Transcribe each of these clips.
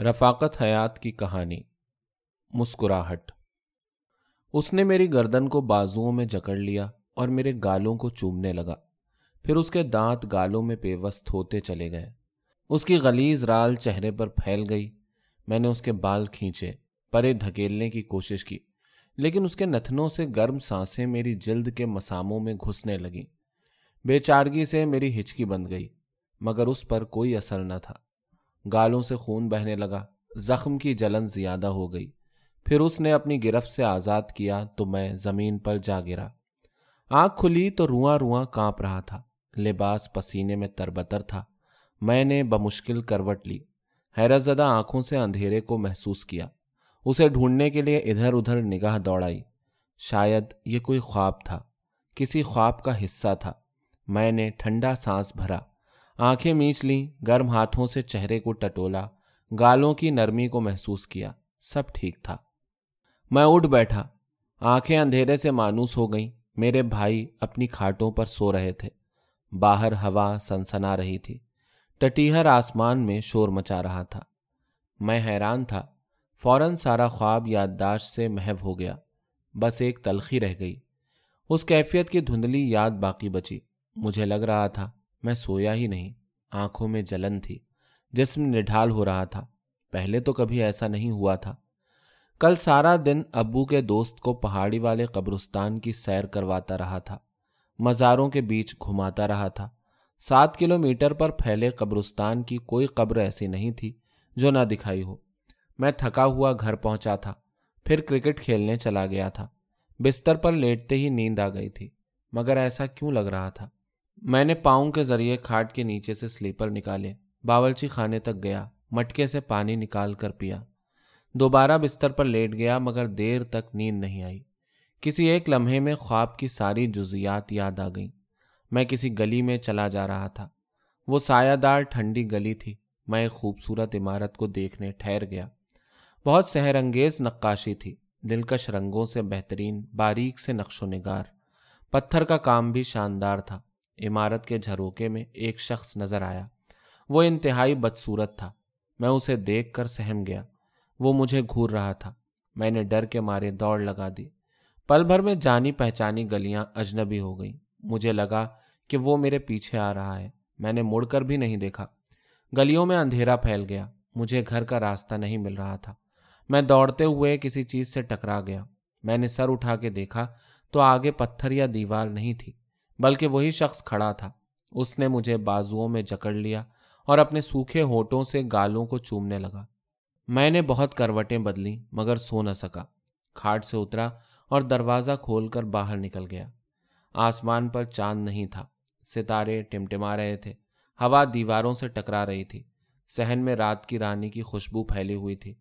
رفاقت حیات کی کہانی۔ مسکراہٹ۔ اس نے میری گردن کو بازوؤں میں جکڑ لیا اور میرے گالوں کو چومنے لگا۔ پھر اس کے دانت گالوں میں پیوست ہوتے چلے گئے۔ اس کی غلیز رال چہرے پر پھیل گئی۔ میں نے اس کے بال کھینچے، پرے دھکیلنے کی کوشش کی، لیکن اس کے نتنوں سے گرم سانسیں میری جلد کے مساموں میں گھسنے لگیں۔ بے چارگی سے میری ہچکی بند گئی، مگر اس پر کوئی اثر نہ تھا۔ گالوں سے خون بہنے لگا، زخم کی جلن زیادہ ہو گئی۔ پھر اس نے اپنی گرفت سے آزاد کیا تو میں زمین پر جا گرا۔ آنکھ کھلی تو رواں رواں کانپ رہا تھا۔ لباس پسینے میں تربتر تھا۔ میں نے بمشکل کروٹ لی۔ حیرت زدہ آنکھوں سے اندھیرے کو محسوس کیا۔ اسے ڈھونڈنے کے لیے ادھر ادھر نگاہ دوڑائی۔ شاید یہ کوئی خواب تھا۔ کسی خواب کا حصہ تھا۔ میں نے ٹھنڈا سانس بھرا۔ آنکھیں میچ لیں، گرم ہاتھوں سے چہرے کو ٹٹولا، گالوں کی نرمی کو محسوس کیا، سب ٹھیک تھا۔ میں اٹھ بیٹھا، آنکھیں اندھیرے سے مانوس ہو گئیں، میرے بھائی اپنی کھاٹوں پر سو رہے تھے۔ باہر ہوا سنسنا رہی تھی، ٹٹیہر آسمان میں شور مچا رہا تھا۔ میں حیران تھا، فوراً سارا خواب یادداشت سے محو ہو گیا، بس ایک تلخی رہ گئی۔ اس کیفیت کی دھندلی یاد باقی بچی، مجھے لگ رہا تھا۔ میں سویا ہی نہیں، آنکھوں میں جلن تھی۔ جسم نڈھال ہو رہا تھا۔ پہلے تو کبھی ایسا نہیں ہوا تھا۔ کل سارا دن ابو کے دوست کو پہاڑی والے قبرستان کی سیر کرواتا رہا تھا۔ مزاروں کے بیچ گھماتا رہا تھا۔ سات کلو میٹر پر پھیلے قبرستان کی کوئی قبر ایسی نہیں تھی جو نہ دکھائی ہو۔ میں تھکا ہوا گھر پہنچا تھا۔ پھر کرکٹ کھیلنے چلا گیا تھا۔ بستر پر لیٹتے ہی نیند آ گئی تھی۔ مگر ایسا کیوں لگ رہا تھا؟ میں نے پاؤں کے ذریعے کھاٹ کے نیچے سے سلیپر نکالے، باورچی خانے تک گیا، مٹکے سے پانی نکال کر پیا۔ دوبارہ بستر پر لیٹ گیا، مگر دیر تک نیند نہیں آئی۔ کسی ایک لمحے میں خواب کی ساری جزیات یاد آ گئیں۔ میں کسی گلی میں چلا جا رہا تھا۔ وہ سایہ دار ٹھنڈی گلی تھی۔ میں ایک خوبصورت عمارت کو دیکھنے ٹھہر گیا۔ بہت سحر انگیز نقاشی تھی۔ دلکش رنگوں سے بہترین، باریک سے نقش و نگار۔ پتھر کا کام بھی شاندار تھا۔ عمارت کے جھروکے میں ایک شخص نظر آیا۔ وہ انتہائی بدصورت تھا۔ میں اسے دیکھ کر سہم گیا۔ وہ مجھے گھور رہا تھا۔ میں نے ڈر کے مارے دوڑ لگا دی۔ پل بھر میں جانی پہچانی گلیاں اجنبی ہو گئیں۔ مجھے لگا کہ وہ میرے پیچھے آ رہا ہے۔ میں نے مڑ کر بھی نہیں دیکھا۔ گلیوں میں اندھیرا پھیل گیا۔ مجھے گھر کا راستہ نہیں مل رہا تھا۔ میں دوڑتے ہوئے کسی چیز سے ٹکرا گیا۔ میں نے سر اٹھا کے دیکھا تو آگے پتھر یا دیوار نہیں تھی۔ بلکہ وہی شخص کھڑا تھا۔ اس نے مجھے بازوؤں میں جکڑ لیا اور اپنے سوکھے ہوٹوں سے گالوں کو چومنے لگا۔ میں نے بہت کروٹیں بدلی مگر سو نہ سکا۔ کھاٹ سے اترا اور دروازہ کھول کر باہر نکل گیا۔ آسمان پر چاند نہیں تھا۔ ستارے ٹمٹما رہے تھے۔ ہوا دیواروں سے ٹکرا رہی تھی۔ سہن میں رات کی رانی کی خوشبو پھیلی ہوئی تھی۔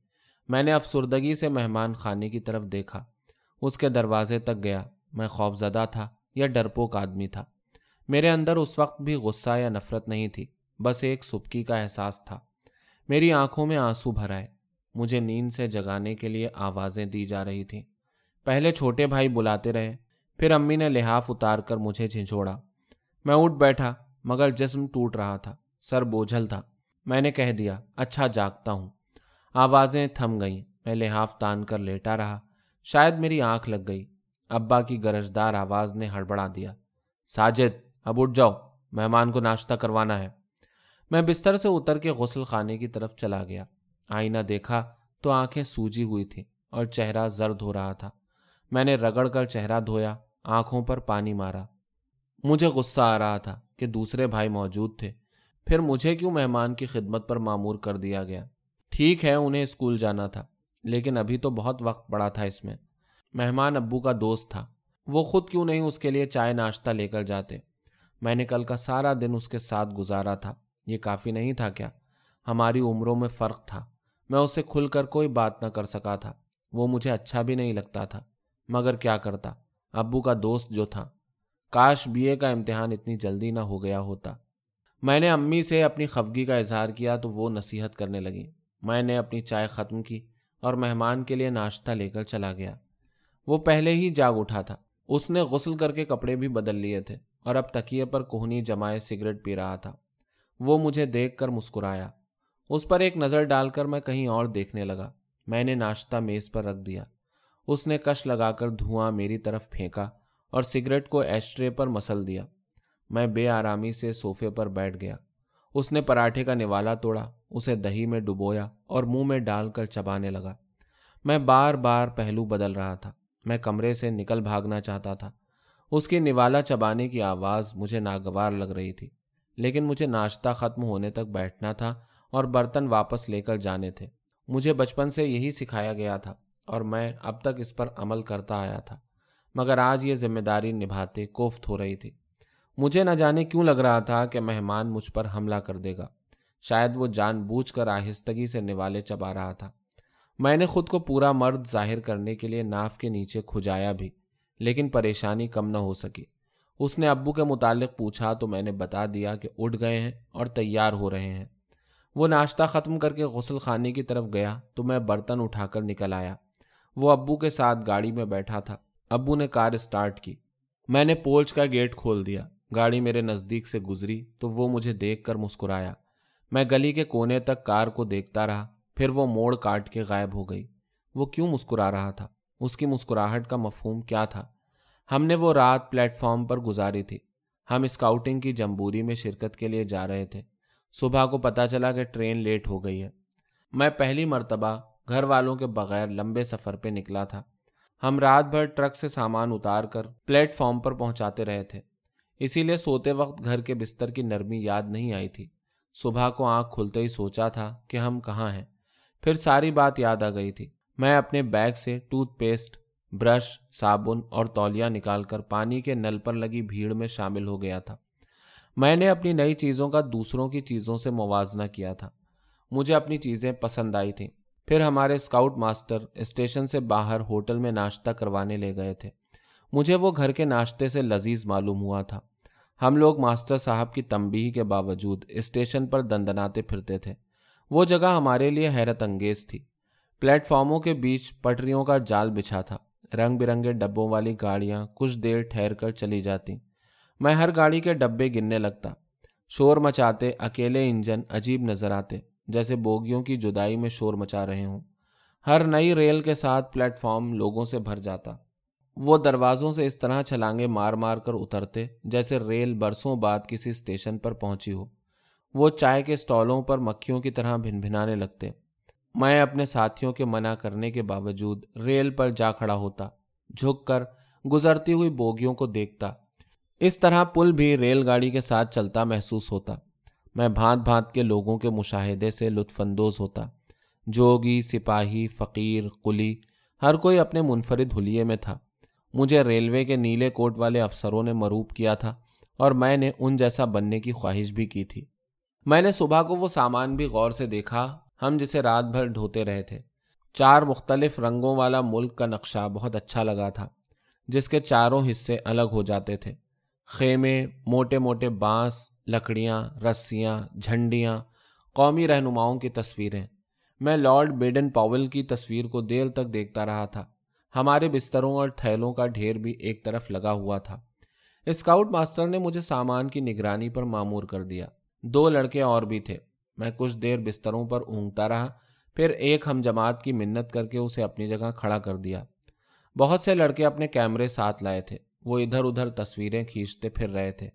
میں نے افسردگی سے مہمان خانے کی طرف دیکھا۔ اس کے دروازے تک گیا۔ میں خوف زدہ تھا۔ یا ڈرپوک آدمی تھا۔ میرے اندر اس وقت بھی غصہ یا نفرت نہیں تھی، بس ایک سبکی کا احساس تھا۔ میری آنکھوں میں آنسو بھر آئے۔ مجھے نیند سے جگانے کے لیے آوازیں دی جا رہی تھیں۔ پہلے چھوٹے بھائی بلاتے رہے، پھر امی نے لحاف اتار کر مجھے جھنجھوڑا۔ میں اٹھ بیٹھا، مگر جسم ٹوٹ رہا تھا، سر بوجھل تھا۔ میں نے کہہ دیا اچھا جاگتا ہوں۔ آوازیں تھم گئیں، میں لحاف تان کر لیٹا رہا۔ شاید میری آنکھ لگ گئی۔ ابا کی گرجدار آواز نے ہڑبڑا دیا۔ ساجد، اب اٹھ جاؤ، مہمان کو ناشتہ کروانا ہے۔ میں بستر سے اتر کے غسل خانے کی طرف چلا گیا۔ آئینہ دیکھا تو آنکھیں سوجی ہوئی تھیں اور چہرہ زرد ہو رہا تھا۔ میں نے رگڑ کر چہرہ دھویا، آنکھوں پر پانی مارا۔ مجھے غصہ آ رہا تھا کہ دوسرے بھائی موجود تھے۔ پھر مجھے کیوں مہمان کی خدمت پر معمور کر دیا گیا؟ ٹھیک ہے، انہیں اسکول جانا تھا، لیکن ابھی تو بہت وقت پڑا تھا اس میں۔ مہمان ابو کا دوست تھا۔ وہ خود کیوں نہیں اس کے لیے چائے ناشتہ لے کر جاتے؟ میں نے کل کا سارا دن اس کے ساتھ گزارا تھا۔ یہ کافی نہیں تھا کیا؟ ہماری عمروں میں فرق تھا۔ میں اسے کھل کر کوئی بات نہ کر سکا تھا۔ وہ مجھے اچھا بھی نہیں لگتا تھا۔ مگر کیا کرتا؟ ابو کا دوست جو تھا۔ کاش بی اے کا امتحان اتنی جلدی نہ ہو گیا ہوتا۔ میں نے امی سے اپنی خفگی کا اظہار کیا تو وہ نصیحت کرنے لگی میں نے اپنی چائے ختم کی اور مہمان کے لیے ناشتہ لے کر چلا گیا۔ وہ پہلے ہی جاگ اٹھا تھا۔ اس نے غسل کر کے کپڑے بھی بدل لیے تھے اور اب تکیے پر کوہنی جمائے سگریٹ پی رہا تھا۔ وہ مجھے دیکھ کر مسکرایا۔ اس پر ایک نظر ڈال کر میں کہیں اور دیکھنے لگا۔ میں نے ناشتہ میز پر رکھ دیا۔ اس نے کش لگا کر دھواں میری طرف پھینکا اور سگریٹ کو ایشٹرے پر مسل دیا۔ میں بے آرامی سے صوفے پر بیٹھ گیا۔ اس نے پراٹھے کا نوالا توڑا، اسے دہی میں ڈبویا اور منہ میں ڈال کر چبانے لگا۔ میں بار بار پہلو بدل رہا تھا۔ میں کمرے سے نکل بھاگنا چاہتا تھا۔ اس کی نوالا چبانے کی آواز مجھے ناگوار لگ رہی تھی، لیکن مجھے ناشتہ ختم ہونے تک بیٹھنا تھا اور برتن واپس لے کر جانے تھے۔ مجھے بچپن سے یہی سکھایا گیا تھا اور میں اب تک اس پر عمل کرتا آیا تھا۔ مگر آج یہ ذمہ داری نبھاتے کوفت ہو رہی تھی۔ مجھے نہ جانے کیوں لگ رہا تھا کہ مہمان مجھ پر حملہ کر دے گا۔ شاید وہ جان بوجھ کر آہستگی سے نوالے چبا رہا تھا۔ میں نے خود کو پورا مرد ظاہر کرنے کے لیے ناف کے نیچے کھجایا بھی، لیکن پریشانی کم نہ ہو سکی۔ اس نے ابو کے متعلق پوچھا تو میں نے بتا دیا کہ اٹھ گئے ہیں اور تیار ہو رہے ہیں۔ وہ ناشتہ ختم کر کے غسل خانے کی طرف گیا تو میں برتن اٹھا کر نکل آیا۔ وہ ابو کے ساتھ گاڑی میں بیٹھا تھا۔ ابو نے کار اسٹارٹ کی۔ میں نے پوچھ کا گیٹ کھول دیا۔ گاڑی میرے نزدیک سے گزری تو وہ مجھے دیکھ کر مسکرایا۔ میں گلی کے کونے تک کار کو دیکھتا رہا۔ پھر وہ موڑ کاٹ کے غائب ہو گئی۔ وہ کیوں مسکرا رہا تھا؟ اس کی مسکراہٹ کا مفہوم کیا تھا؟ ہم نے وہ رات پلیٹ فارم پر گزاری تھی۔ ہم اسکاؤٹنگ کی جمبوری میں شرکت کے لیے جا رہے تھے۔ صبح کو پتا چلا کہ ٹرین لیٹ ہو گئی ہے۔ میں پہلی مرتبہ گھر والوں کے بغیر لمبے سفر پہ نکلا تھا۔ ہم رات بھر ٹرک سے سامان اتار کر پلیٹ فارم پر پہنچاتے رہے تھے۔ اسی لیے سوتے وقت گھر کے بستر کی نرمی یاد نہیں آئی تھی۔ صبح کو آنکھ کھلتے ہی سوچا تھا کہ ہم کہاں ہیں۔ پھر ساری بات یاد آ گئی تھی۔ میں اپنے بیگ سے ٹوتھ پیسٹ، برش، صابن اور تولیہ نکال کر پانی کے نل پر لگی بھیڑ میں شامل ہو گیا تھا۔ میں نے اپنی نئی چیزوں کا دوسروں کی چیزوں سے موازنہ کیا تھا۔ مجھے اپنی چیزیں پسند آئی تھیں۔ پھر ہمارے اسکاؤٹ ماسٹر اسٹیشن سے باہر ہوٹل میں ناشتہ کروانے لے گئے تھے۔ مجھے وہ گھر کے ناشتے سے لذیذ معلوم ہوا تھا۔ ہم لوگ ماسٹر صاحب کی تمبی کے باوجود اسٹیشن پر دندناتے پھرتے تھے۔ وہ جگہ ہمارے لیے حیرت انگیز تھی۔ پلیٹ فارموں کے بیچ پٹریوں کا جال بچھا تھا۔ رنگ برنگے ڈبوں والی گاڑیاں کچھ دیر ٹھہر کر چلی جاتی۔ میں ہر گاڑی کے ڈبے گننے لگتا۔ شور مچاتے اکیلے انجن عجیب نظر آتے، جیسے بوگیوں کی جدائی میں شور مچا رہے ہوں۔ ہر نئی ریل کے ساتھ پلیٹ فارم لوگوں سے بھر جاتا۔ وہ دروازوں سے اس طرح چھلانگے مار مار کر اترتے، جیسے ریل برسوں بعد کسی اسٹیشن پر پہنچی ہو۔ وہ چائے کے اسٹالوں پر مکھیوں کی طرح بھن بھنانے لگتے۔ میں اپنے ساتھیوں کے منع کرنے کے باوجود ریل پر جا کھڑا ہوتا، جھک کر گزرتی ہوئی بوگیوں کو دیکھتا۔ اس طرح پل بھی ریل گاڑی کے ساتھ چلتا محسوس ہوتا۔ میں بھانت بھانت کے لوگوں کے مشاہدے سے لطف اندوز ہوتا۔ جوگی، سپاہی، فقیر، قلی، ہر کوئی اپنے منفرد حلیے میں تھا۔ مجھے ریلوے کے نیلے کوٹ والے افسروں نے مروب کیا تھا اور میں نے ان جیسا بننے کی خواہش بھی کی تھی۔ میں نے صبح کو وہ سامان بھی غور سے دیکھا، ہم جسے رات بھر ڈھوتے رہے تھے۔ چار مختلف رنگوں والا ملک کا نقشہ بہت اچھا لگا تھا، جس کے چاروں حصے الگ ہو جاتے تھے۔ خیمے، موٹے موٹے بانس، لکڑیاں، رسیاں، جھنڈیاں، قومی رہنماؤں کی تصویریں۔ میں لارڈ بیڈن پاول کی تصویر کو دیر تک دیکھتا رہا تھا۔ ہمارے بستروں اور تھیلوں کا ڈھیر بھی ایک طرف لگا ہوا تھا۔ اسکاؤٹ ماسٹر نے مجھے سامان کی نگرانی پر معمور کر دیا۔ دو لڑکے اور بھی تھے۔ میں کچھ دیر بستروں پر اونگتا رہا، پھر ایک ہم جماعت کی منت کر کے اسے اپنی جگہ کھڑا کر دیا۔ بہت سے لڑکے اپنے کیمرے ساتھ لائے تھے۔ وہ ادھر ادھر تصویریں کھینچتے پھر رہے تھے۔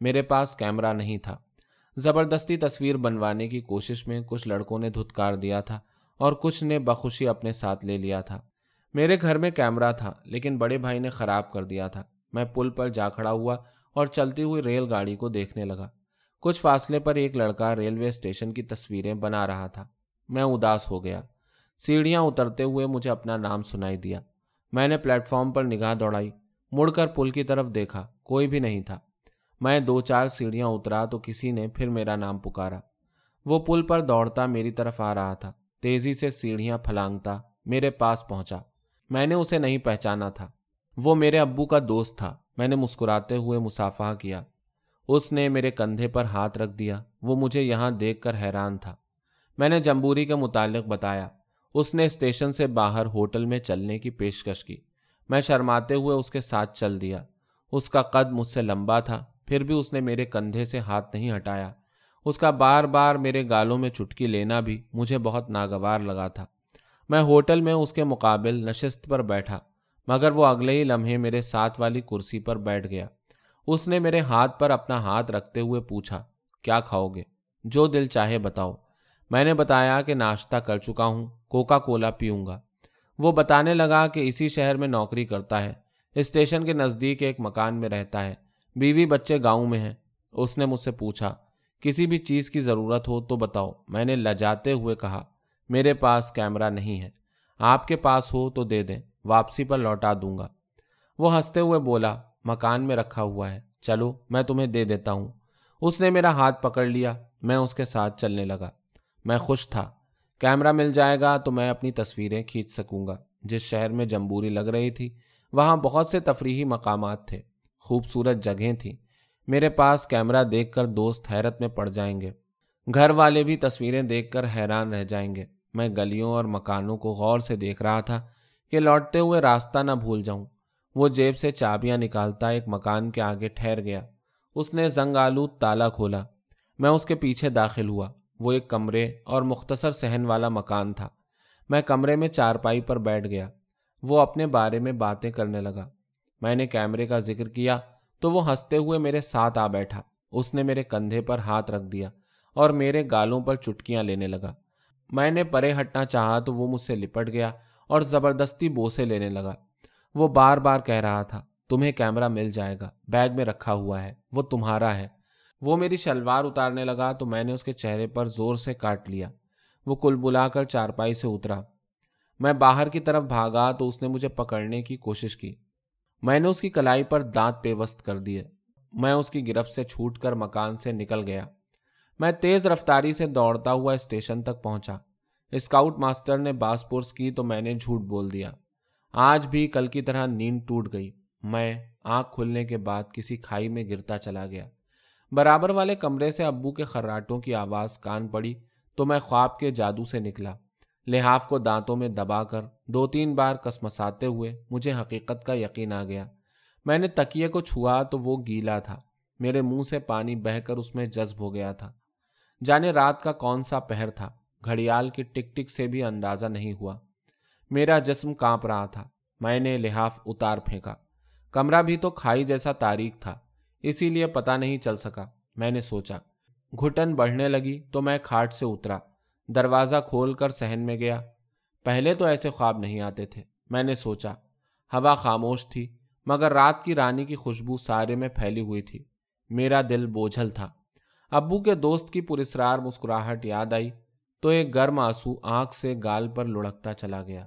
میرے پاس کیمرہ نہیں تھا۔ زبردستی تصویر بنوانے کی کوشش میں کچھ لڑکوں نے دھتکار دیا تھا اور کچھ نے بخوشی اپنے ساتھ لے لیا تھا۔ میرے گھر میں کیمرہ تھا، لیکن بڑے بھائی نے خراب کر دیا تھا۔ میں پل پر جا کھڑا ہوا اور چلتی ہوئی ریل گاڑی کو دیکھنے لگا۔ کچھ فاصلے پر ایک لڑکا ریلوے اسٹیشن کی تصویریں بنا رہا تھا۔ میں اداس ہو گیا۔ سیڑھیاں اترتے ہوئے مجھے اپنا نام سنائی دیا۔ میں نے پلیٹ فارم پر نگاہ دوڑائی۔ مڑ کر پل کی طرف دیکھا۔ کوئی بھی نہیں تھا۔ میں دو چار سیڑھیاں اترا تو کسی نے پھر میرا نام پکارا۔ وہ پل پر دوڑتا میری طرف آ رہا تھا۔ تیزی سے سیڑھیاں پھلانگتا میرے پاس پہنچا۔ میں نے اسے نہیں پہچانا تھا۔ وہ میرے ابو کا دوست تھا۔ میں نے مسکراتے ہوئے مسافہ کیا۔ اس نے میرے کندھے پر ہاتھ رکھ دیا۔ وہ مجھے یہاں دیکھ کر حیران تھا۔ میں نے جمبوری کے متعلق بتایا۔ اس نے اسٹیشن سے باہر ہوٹل میں چلنے کی پیشکش کی۔ میں شرماتے ہوئے اس کے ساتھ چل دیا۔ اس کا قد مجھ سے لمبا تھا، پھر بھی اس نے میرے کندھے سے ہاتھ نہیں ہٹایا۔ اس کا بار بار میرے گالوں میں چٹکی لینا بھی مجھے بہت ناگوار لگا تھا۔ میں ہوٹل میں اس کے مقابل نشست پر بیٹھا، مگر وہ اگلے ہی لمحے میرے ساتھ والی کرسی پر بیٹھ گیا۔ اس نے میرے ہاتھ پر اپنا ہاتھ رکھتے ہوئے پوچھا، کیا کھاؤ گے؟ جو دل چاہے بتاؤ۔ میں نے بتایا کہ ناشتہ کر چکا ہوں کوکا کولا پیوں گا۔ وہ بتانے لگا کہ اسی شہر میں نوکری کرتا ہے۔ اسٹیشن کے نزدیک ایک مکان میں رہتا ہے۔ بیوی بچے گاؤں میں ہیں۔ اس نے مجھ سے پوچھا، کسی بھی چیز کی ضرورت ہو تو بتاؤ۔ میں نے لجاتے ہوئے کہا، میرے پاس کیمرہ نہیں ہے۔ آپ کے پاس ہو تو دے دیں، واپسی پر لوٹا دوں گا۔ وہ ہنستے ہوئے بولا مکان میں رکھا ہوا ہے۔ چلو، میں تمہیں دے دیتا ہوں۔ اس نے میرا ہاتھ پکڑ لیا۔ میں اس کے ساتھ چلنے لگا۔ میں خوش تھا۔ کیمرہ مل جائے گا تو میں اپنی تصویریں کھینچ سکوں گا۔ جس شہر میں جمبوری لگ رہی تھی، وہاں بہت سے تفریحی مقامات تھے۔ خوبصورت جگہیں تھیں۔ میرے پاس کیمرہ دیکھ کر دوست حیرت میں پڑ جائیں گے۔ گھر والے بھی تصویریں دیکھ کر حیران رہ جائیں گے۔ میں گلیوں اور مکانوں کو غور سے دیکھ رہا تھا کہ لوٹتے ہوئے راستہ نہ بھول جاؤں۔ وہ جیب سے چابیاں نکالتا ایک مکان کے آگے ٹھہر گیا۔ اس نے زنگ آلود تالا کھولا۔ میں اس کے پیچھے داخل ہوا۔ وہ ایک کمرے اور مختصر صحن والا مکان تھا۔ میں کمرے میں چارپائی پر بیٹھ گیا۔ وہ اپنے بارے میں باتیں کرنے لگا۔ میں نے کیمرے کا ذکر کیا تو وہ ہنستے ہوئے میرے ساتھ آ بیٹھا۔ اس نے میرے کندھے پر ہاتھ رکھ دیا اور میرے گالوں پر چٹکیاں لینے لگا۔ میں نے پرے ہٹنا چاہا تو وہ مجھ سے لپٹ گیا اور زبردستی بوسے لینے لگا۔ وہ بار بار کہہ رہا تھا، تمہیں کیمرہ مل جائے گا، بیگ میں رکھا ہوا ہے، وہ تمہارا ہے۔ وہ میری شلوار اتارنے لگا تو میں نے اس کے چہرے پر زور سے کاٹ لیا۔ وہ کل بلا کر چارپائی سے اترا۔ میں باہر کی طرف بھاگا تو اس نے مجھے پکڑنے کی کوشش کی۔ میں نے اس کی کلائی پر دانت پیوست کر دیے۔ میں اس کی گرفت سے چھوٹ کر مکان سے نکل گیا۔ میں تیز رفتاری سے دوڑتا ہوا اسٹیشن تک پہنچا۔ اسکاؤٹ ماسٹر نے باس پورس کی تو میں نے جھوٹ بول دیا۔ آج بھی کل کی طرح نیند ٹوٹ گئی۔ میں آنکھ کھلنے کے بعد کسی کھائی میں گرتا چلا گیا۔ برابر والے کمرے سے ابو کے خراٹوں کی آواز کان پڑی تو میں خواب کے جادو سے نکلا۔ لحاف کو دانتوں میں دبا کر دو تین بار کسمساتے ہوئے مجھے حقیقت کا یقین آ گیا۔ میں نے تکیے کو چھوا تو وہ گیلا تھا۔ میرے منہ سے پانی بہ کر اس میں جذب ہو گیا تھا۔ جانے رات کا کون سا پہر تھا۔ گھڑیال کی ٹک ٹک سے بھی اندازہ نہیں ہوا۔ میرا جسم کانپ رہا تھا۔ میں نے لحاف اتار پھینکا۔ کمرہ بھی تو کھائی جیسا تاریخ تھا، اسی لیے پتا نہیں چل سکا۔ میں نے سوچا، گھٹن بڑھنے لگی تو میں کھاٹ سے اترا۔ دروازہ کھول کر سہن میں گیا۔ پہلے تو ایسے خواب نہیں آتے تھے۔ میں نے سوچا، ہوا خاموش تھی، مگر رات کی رانی کی خوشبو سارے میں پھیلی ہوئی تھی۔ میرا دل بوجھل تھا۔ ابو کے دوست کی پرسرار مسکراہٹ یاد آئی تو ایک گرم آنسو آنکھ سے گال پر لڑکتا چلا گیا۔